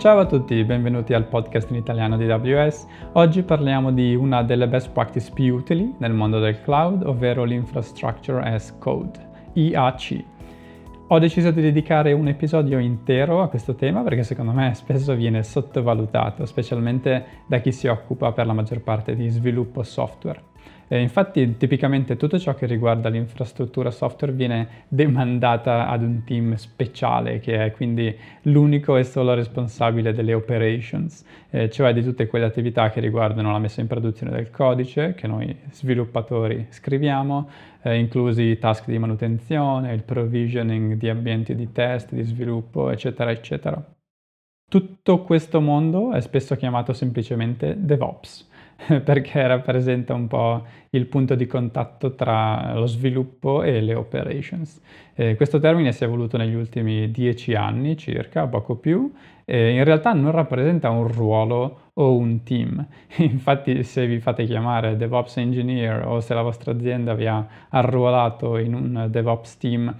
Ciao a tutti, benvenuti al podcast in italiano di AWS. Oggi parliamo di una delle best practice più utili nel mondo del cloud, ovvero l'Infrastructure as Code, IAC. Ho deciso di dedicare un episodio intero a questo tema perché secondo me spesso viene sottovalutato, specialmente da chi si occupa per la maggior parte di sviluppo software. Eh, infatti tipicamente tutto ciò che riguarda l'infrastruttura software viene demandata ad un team speciale che è quindi l'unico e solo responsabile delle operations, eh, cioè di tutte quelle attività che riguardano la messa in produzione del codice che noi sviluppatori scriviamo, eh, inclusi i task di manutenzione, il provisioning di ambienti di test, di sviluppo, eccetera, eccetera. Tutto questo mondo è spesso chiamato semplicemente DevOps perché rappresenta un po' il punto di contatto tra lo sviluppo e le operations. Eh, questo termine si è evoluto negli ultimi dieci anni circa, poco più, e in realtà non rappresenta un ruolo o un team. Infatti se vi fate chiamare DevOps Engineer o se la vostra azienda vi ha arruolato in un DevOps team,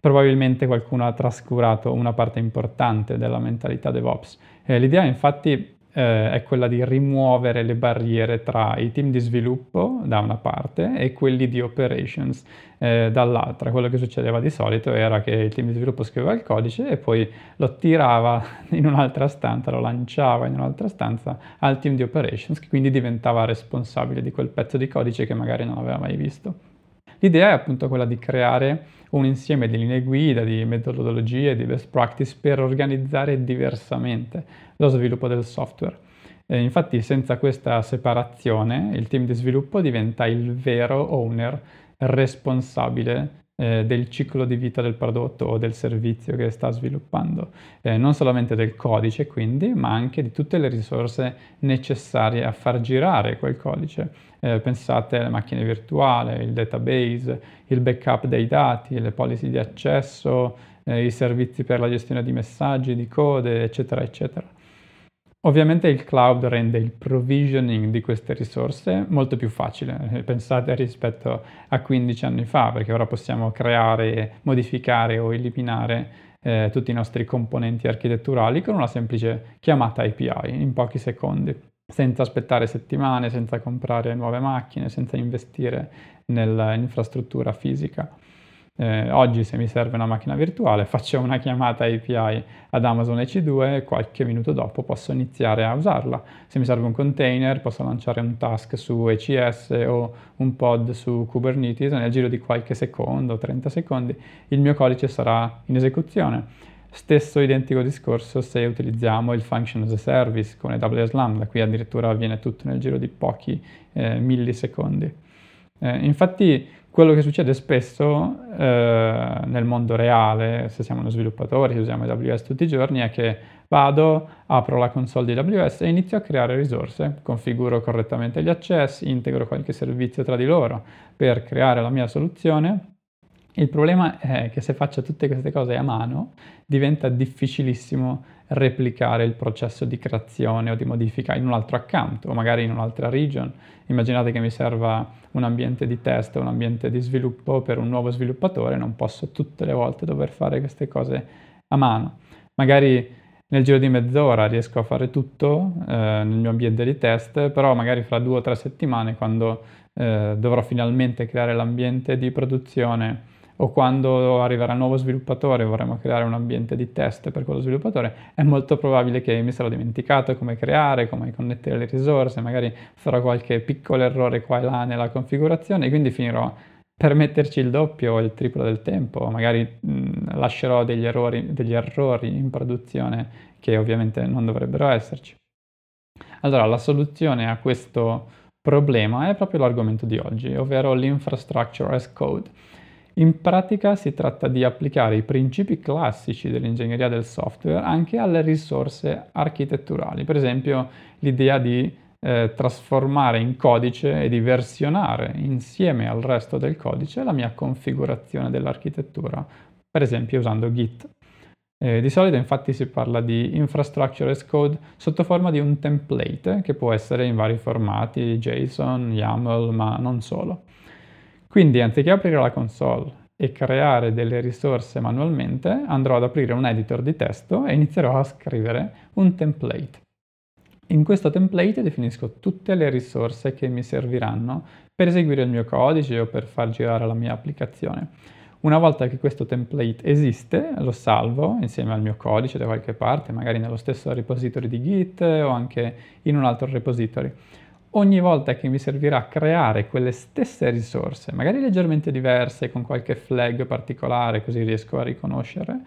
probabilmente qualcuno ha trascurato una parte importante della mentalità DevOps. Eh, l'idea infatti eh, è quella di rimuovere le barriere tra i team di sviluppo da una parte e quelli di operations eh, dall'altra. Quello che succedeva di solito era che il team di sviluppo scriveva il codice e poi lo tirava in un'altra stanza, lo lanciava in un'altra stanza al team di operations che quindi diventava responsabile di quel pezzo di codice che magari non aveva mai visto. L'idea è appunto quella di creare un insieme di linee guida, di metodologie, di best practice per organizzare diversamente lo sviluppo del software. E infatti senza questa separazione il team di sviluppo diventa il vero owner responsabile eh, del ciclo di vita del prodotto o del servizio che sta sviluppando, eh, non solamente del codice quindi, ma anche di tutte le risorse necessarie a far girare quel codice. Eh, pensate alle macchine virtuali, il database, il backup dei dati, le policy di accesso, eh, i servizi per la gestione di messaggi, di code, eccetera, eccetera. Ovviamente il cloud rende il provisioning di queste risorse molto più facile, eh, pensate rispetto a 15 anni fa, perché ora possiamo creare, modificare o eliminare eh, tutti i nostri componenti architetturali con una semplice chiamata API in pochi secondi, senza aspettare settimane, senza comprare nuove macchine, senza investire nell'infrastruttura fisica. Eh, oggi se mi serve una macchina virtuale faccio una chiamata API ad Amazon EC2 e qualche minuto dopo posso iniziare a usarla. Se mi serve un container posso lanciare un task su ECS o un pod su Kubernetes e nel giro di qualche secondo, 30 secondi, il mio codice sarà in esecuzione. Stesso identico discorso se utilizziamo il function as a service con AWS Lambda, qui addirittura avviene tutto nel giro di pochi eh, millisecondi. Eh, infatti quello che succede spesso eh, nel mondo reale, se siamo uno sviluppatore, se usiamo AWS tutti i giorni, è che vado, apro la console di AWS e inizio a creare risorse, configuro correttamente gli accessi, integro qualche servizio tra di loro per creare la mia soluzione. Il problema è che se faccio tutte queste cose a mano diventa difficilissimo replicare il processo di creazione o di modifica in un altro account o magari in un'altra region. Immaginate che mi serva un ambiente di test un ambiente di sviluppo per un nuovo sviluppatore, non posso tutte le volte dover fare queste cose a mano. Magari nel giro di mezz'ora riesco a fare tutto eh, nel mio ambiente di test, però magari fra due o tre settimane quando eh, dovrò finalmente creare l'ambiente di produzione o quando arriverà un nuovo sviluppatore e vorremmo creare un ambiente di test per quello sviluppatore, è molto probabile che mi sarò dimenticato come creare, come connettere le risorse, magari farò qualche piccolo errore qua e là nella configurazione e quindi finirò per metterci il doppio o il triplo del tempo, magari mh, lascerò degli errori, degli errori in produzione che ovviamente non dovrebbero esserci. Allora, la soluzione a questo problema è proprio l'argomento di oggi, ovvero l'infrastructure as code. In pratica si tratta di applicare i principi classici dell'ingegneria del software anche alle risorse architetturali, per esempio l'idea di eh, trasformare in codice e di versionare insieme al resto del codice la mia configurazione dell'architettura, per esempio usando Git. Eh, di solito infatti si parla di infrastructure as code sotto forma di un template che può essere in vari formati, JSON, YAML, ma non solo. Quindi anziché aprire la console, e creare delle risorse manualmente, andrò ad aprire un editor di testo e inizierò a scrivere un template. In questo template definisco tutte le risorse che mi serviranno per eseguire il mio codice o per far girare la mia applicazione. Una volta che questo template esiste, lo salvo insieme al mio codice da qualche parte, magari nello stesso repository di Git o anche in un altro repository ogni volta che mi servirà creare quelle stesse risorse, magari leggermente diverse, con qualche flag particolare, così riesco a riconoscere,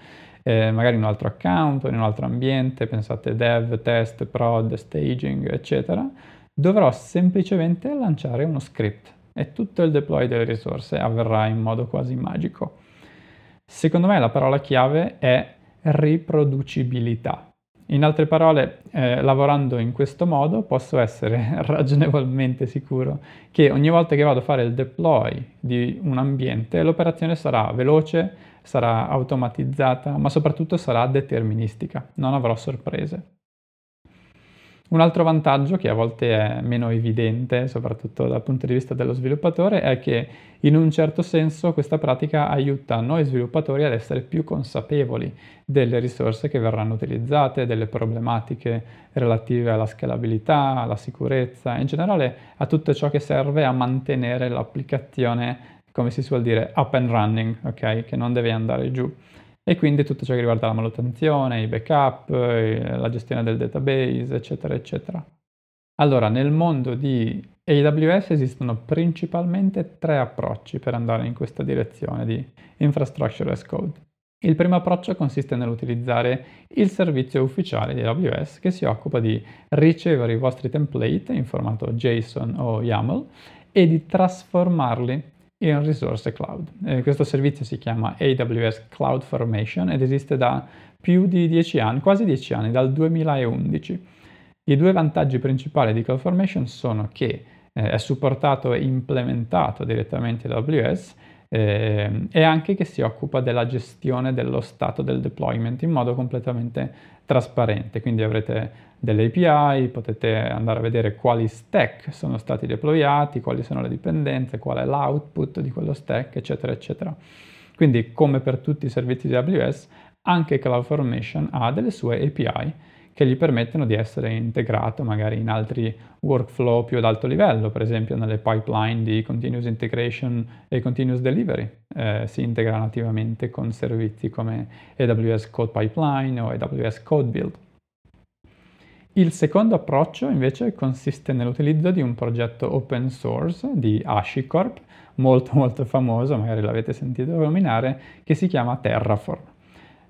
eh, magari in un altro account in un altro ambiente, pensate dev, test, prod, staging, eccetera, dovrò semplicemente lanciare uno script e tutto il deploy delle risorse avverrà in modo quasi magico. Secondo me la parola chiave è riproducibilità. In altre parole, eh, lavorando in questo modo posso essere ragionevolmente sicuro che ogni volta che vado a fare il deploy di un ambiente l'operazione sarà veloce, sarà automatizzata, ma soprattutto sarà deterministica, non avrò sorprese. Un altro vantaggio che a volte è meno evidente, soprattutto dal punto di vista dello sviluppatore, è che in un certo senso questa pratica aiuta noi sviluppatori ad essere più consapevoli delle risorse che verranno utilizzate, delle problematiche relative alla scalabilità, alla sicurezza, in generale a tutto ciò che serve a mantenere l'applicazione, come si suol dire, up and running, ok? Che non deve andare giù e quindi tutto ciò che riguarda la manutenzione, i backup, eh, la gestione del database, eccetera, eccetera. Allora, nel mondo di AWS esistono principalmente tre approcci per andare in questa direzione di Infrastructure as Code. Il primo approccio consiste nell'utilizzare il servizio ufficiale di AWS che si occupa di ricevere i vostri template in formato JSON o YAML e di trasformarli in risorse cloud. Eh, questo servizio si chiama AWS Cloud Formation ed esiste da più di 10 anni, quasi 10 anni, dal 2011. I due vantaggi principali di CloudFormation sono che eh, è supportato e implementato direttamente da AWS eh, e anche che si occupa della gestione dello stato del deployment in modo completamente trasparente. Quindi avrete delle API, potete andare a vedere quali stack sono stati deployati, quali sono le dipendenze, qual è l'output di quello stack, eccetera, eccetera. Quindi, come per tutti i servizi di AWS, anche CloudFormation ha delle sue API che gli permettono di essere integrato magari in altri workflow più ad alto livello, per esempio nelle pipeline di continuous integration e continuous delivery. Eh, si integra nativamente con servizi come AWS Code Pipeline o AWS Code Build. Il secondo approccio invece consiste nell'utilizzo di un progetto open source di HashiCorp, molto molto famoso, magari l'avete sentito nominare, che si chiama Terraform.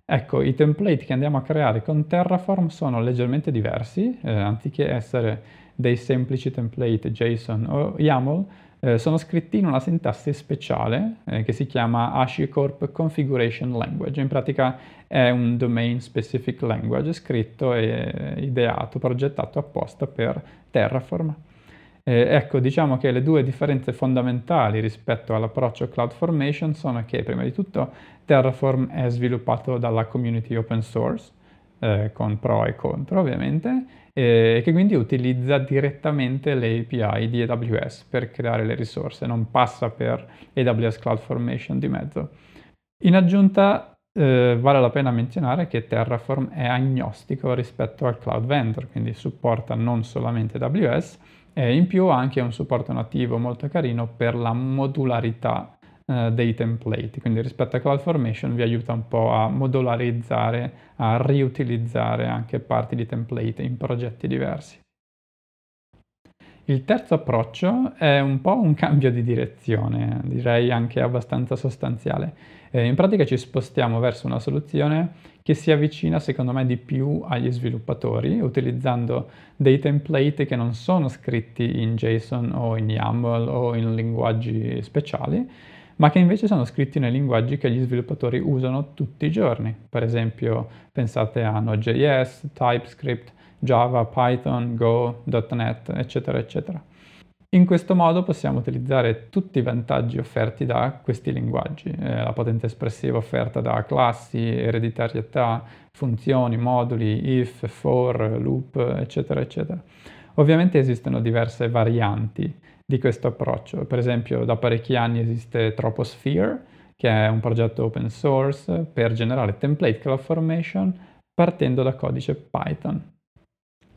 Ecco, i template che andiamo a creare con Terraform sono leggermente diversi, eh, anziché essere dei semplici template JSON o YAML, eh, sono scritti in una sintassi speciale eh, che si chiama HashiCorp Configuration Language. In pratica è un domain specific language scritto e ideato, progettato apposta per Terraform. Eh, ecco, diciamo che le due differenze fondamentali rispetto all'approccio CloudFormation sono che prima di tutto Terraform è sviluppato dalla community open source, eh, con pro e contro ovviamente, e che quindi utilizza direttamente le API di AWS per creare le risorse, non passa per AWS CloudFormation di mezzo. In aggiunta eh, vale la pena menzionare che Terraform è agnostico rispetto al cloud vendor, quindi supporta non solamente AWS, e in più ha anche un supporto nativo molto carino per la modularità eh, dei template, quindi rispetto a CloudFormation vi aiuta un po' a modularizzare, a riutilizzare anche parti di template in progetti diversi. Il terzo approccio è un po' un cambio di direzione, direi anche abbastanza sostanziale. Eh, in pratica ci spostiamo verso una soluzione che si avvicina secondo me di più agli sviluppatori, utilizzando dei template che non sono scritti in JSON o in YAML o in linguaggi speciali, ma che invece sono scritti nei linguaggi che gli sviluppatori usano tutti i giorni. Per esempio, pensate a Node.js, TypeScript, Java, Python, Go, .NET, eccetera, eccetera. In questo modo possiamo utilizzare tutti i vantaggi offerti da questi linguaggi, eh, la potenza espressiva offerta da classi, ereditarietà, funzioni, moduli, if, for, loop, eccetera, eccetera. Ovviamente esistono diverse varianti di questo approccio. Per esempio, da parecchi anni esiste Troposphere, che è un progetto open source per generare template CloudFormation partendo da codice Python.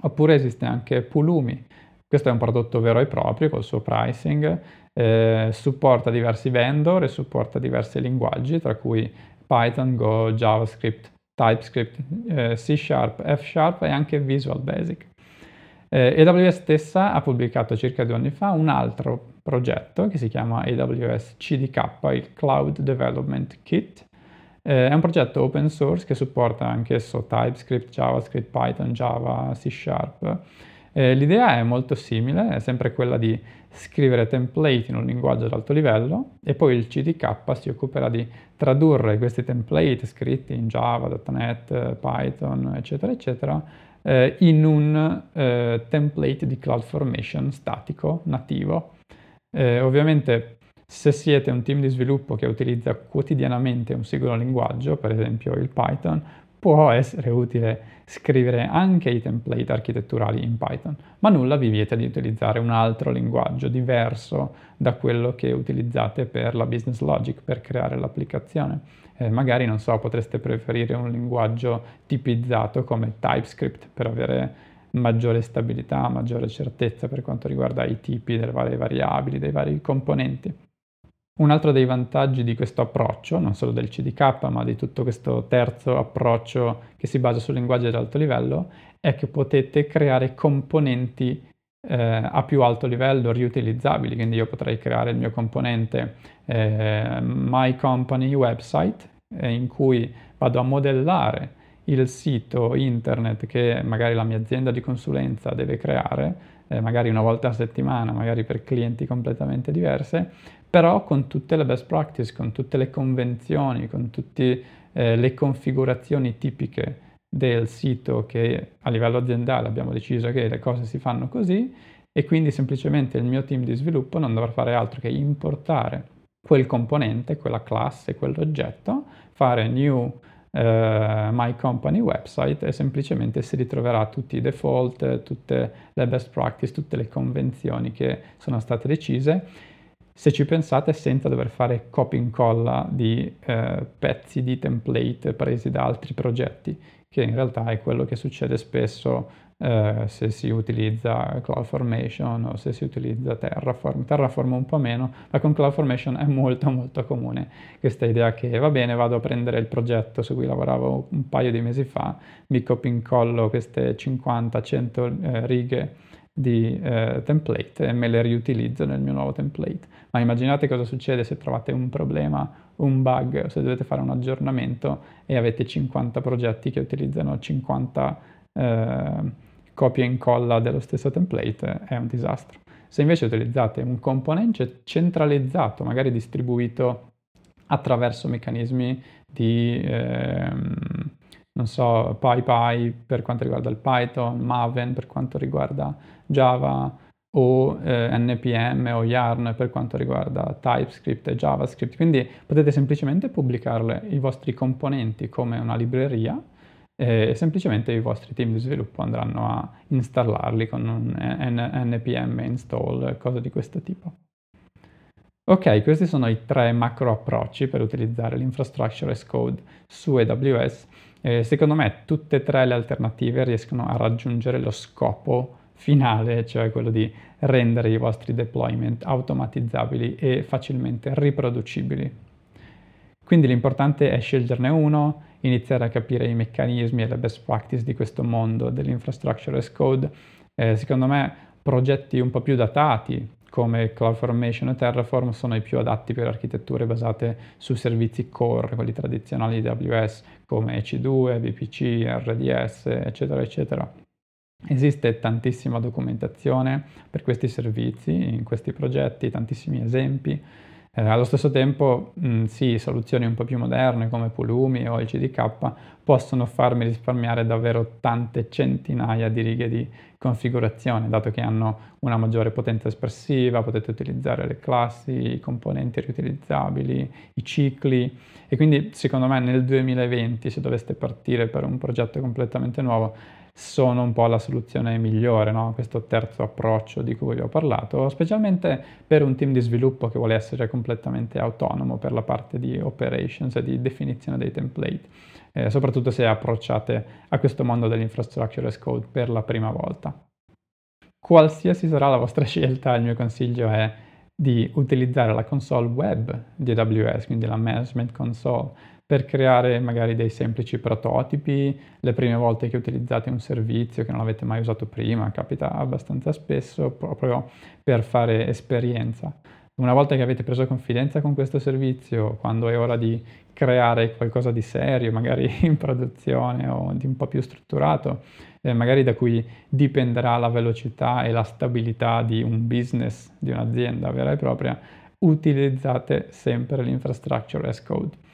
Oppure esiste anche Pulumi. Questo è un prodotto vero e proprio col suo pricing, eh, supporta diversi vendor e supporta diversi linguaggi, tra cui Python, Go, JavaScript, TypeScript, eh, C Sharp, F Sharp e anche Visual Basic. Eh, AWS stessa ha pubblicato circa due anni fa un altro progetto che si chiama AWS CDK, il Cloud Development Kit. Eh, è un progetto open source che supporta anch'esso TypeScript, JavaScript, Python, Java, C Sharp. Eh, l'idea è molto simile, è sempre quella di scrivere template in un linguaggio ad alto livello e poi il CDK si occuperà di tradurre questi template scritti in Java, .NET, Python, eccetera, eccetera, eh, in un eh, template di CloudFormation statico, nativo. Eh, ovviamente se siete un team di sviluppo che utilizza quotidianamente un singolo linguaggio, per esempio il Python, può essere utile scrivere anche i template architetturali in Python, ma nulla vi vieta di utilizzare un altro linguaggio diverso da quello che utilizzate per la business logic, per creare l'applicazione. Eh, magari, non so, potreste preferire un linguaggio tipizzato come TypeScript per avere maggiore stabilità, maggiore certezza per quanto riguarda i tipi delle varie variabili, dei vari componenti. Un altro dei vantaggi di questo approccio, non solo del CDK, ma di tutto questo terzo approccio che si basa sul linguaggio ad alto livello, è che potete creare componenti eh, a più alto livello riutilizzabili. Quindi io potrei creare il mio componente eh, My Company Website, eh, in cui vado a modellare il sito internet che magari la mia azienda di consulenza deve creare, eh, magari una volta a settimana, magari per clienti completamente diverse, però con tutte le best practice, con tutte le convenzioni, con tutte eh, le configurazioni tipiche del sito che a livello aziendale abbiamo deciso che le cose si fanno così e quindi semplicemente il mio team di sviluppo non dovrà fare altro che importare quel componente, quella classe, quell'oggetto, fare new Uh, My Company website e semplicemente si ritroverà tutti i default, tutte le best practice, tutte le convenzioni che sono state decise se ci pensate senza dover fare copia e incolla di eh, pezzi di template presi da altri progetti, che in realtà è quello che succede spesso eh, se si utilizza CloudFormation o se si utilizza Terraform. Terraform un po' meno, ma con CloudFormation è molto molto comune questa idea che va bene, vado a prendere il progetto su cui lavoravo un paio di mesi fa, mi copio e incollo queste 50-100 eh, righe di eh, template e me le riutilizzo nel mio nuovo template. Ma immaginate cosa succede se trovate un problema, un bug, se dovete fare un aggiornamento e avete 50 progetti che utilizzano 50 eh, copie e incolla dello stesso template, è un disastro. Se invece utilizzate un componente centralizzato, magari distribuito attraverso meccanismi di... Ehm, non so, PyPy per quanto riguarda il Python, Maven per quanto riguarda Java o eh, NPM o Yarn per quanto riguarda TypeScript e JavaScript. Quindi potete semplicemente pubblicarle i vostri componenti come una libreria e semplicemente i vostri team di sviluppo andranno a installarli con un npm install, cose di questo tipo. Ok, questi sono i tre macro approcci per utilizzare l'infrastructure as code su AWS eh, secondo me tutte e tre le alternative riescono a raggiungere lo scopo finale, cioè quello di rendere i vostri deployment automatizzabili e facilmente riproducibili. Quindi l'importante è sceglierne uno, iniziare a capire i meccanismi e le best practice di questo mondo dell'infrastructure as code. Eh, secondo me progetti un po' più datati, come CloudFormation e Terraform sono i più adatti per architetture basate su servizi core, quelli tradizionali di AWS come EC2, VPC, RDS, eccetera, eccetera. Esiste tantissima documentazione per questi servizi in questi progetti, tantissimi esempi. Eh, allo stesso tempo, mh, sì, soluzioni un po' più moderne come Pulumi o il CDK possono farmi risparmiare davvero tante centinaia di righe di configurazione, dato che hanno una maggiore potenza espressiva, potete utilizzare le classi, i componenti riutilizzabili, i cicli. E quindi secondo me nel 2020 se doveste partire per un progetto completamente nuovo sono un po' la soluzione migliore, no? questo terzo approccio di cui vi ho parlato, specialmente per un team di sviluppo che vuole essere completamente autonomo per la parte di operations e di definizione dei template, eh, soprattutto se approcciate a questo mondo dell'infrastructure as code per la prima volta. Qualsiasi sarà la vostra scelta, il mio consiglio è di utilizzare la console web di AWS, quindi la management console, per creare magari dei semplici prototipi, le prime volte che utilizzate un servizio che non avete mai usato prima, capita abbastanza spesso proprio per fare esperienza. Una volta che avete preso confidenza con questo servizio, quando è ora di creare qualcosa di serio, magari in produzione o di un po' più strutturato, eh, magari da cui dipenderà la velocità e la stabilità di un business, di un'azienda vera e propria, utilizzate sempre l'infrastructure as code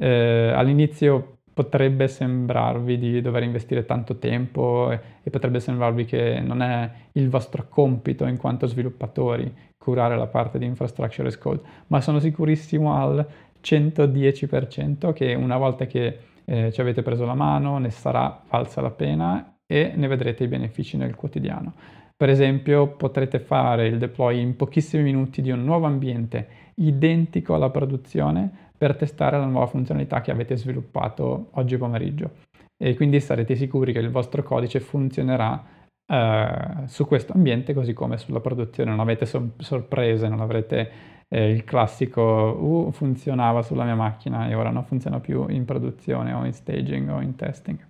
eh, all'inizio potrebbe sembrarvi di dover investire tanto tempo e, e, potrebbe sembrarvi che non è il vostro compito in quanto sviluppatori curare la parte di infrastructure as code, ma sono sicurissimo al 110% che una volta che eh, ci avete preso la mano ne sarà valsa la pena e ne vedrete i benefici nel quotidiano. Per esempio potrete fare il deploy in pochissimi minuti di un nuovo ambiente identico alla produzione per testare la nuova funzionalità che avete sviluppato oggi pomeriggio e quindi sarete sicuri che il vostro codice funzionerà eh, su questo ambiente così come sulla produzione, non avete so- sorprese, non avrete eh, il classico uh, funzionava sulla mia macchina e ora non funziona più in produzione o in staging o in testing.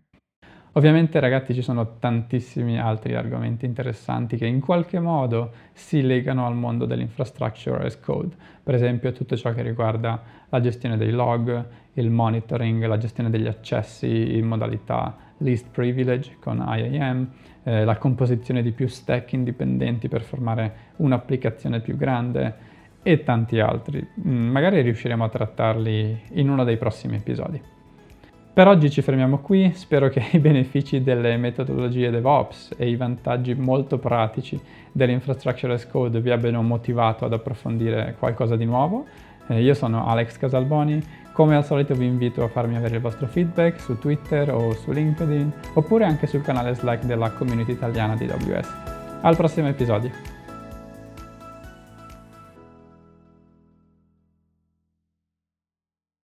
Ovviamente ragazzi ci sono tantissimi altri argomenti interessanti che in qualche modo si legano al mondo dell'infrastructure as code, per esempio tutto ciò che riguarda la gestione dei log, il monitoring, la gestione degli accessi in modalità least privilege con IAM, eh, la composizione di più stack indipendenti per formare un'applicazione più grande e tanti altri. Mm, magari riusciremo a trattarli in uno dei prossimi episodi. Per oggi ci fermiamo qui, spero che i benefici delle metodologie DevOps e i vantaggi molto pratici dell'infrastructure as code vi abbiano motivato ad approfondire qualcosa di nuovo. Eh, io sono Alex Casalboni, come al solito vi invito a farmi avere il vostro feedback su Twitter o su LinkedIn oppure anche sul canale Slack della community italiana di AWS. Al prossimo episodio!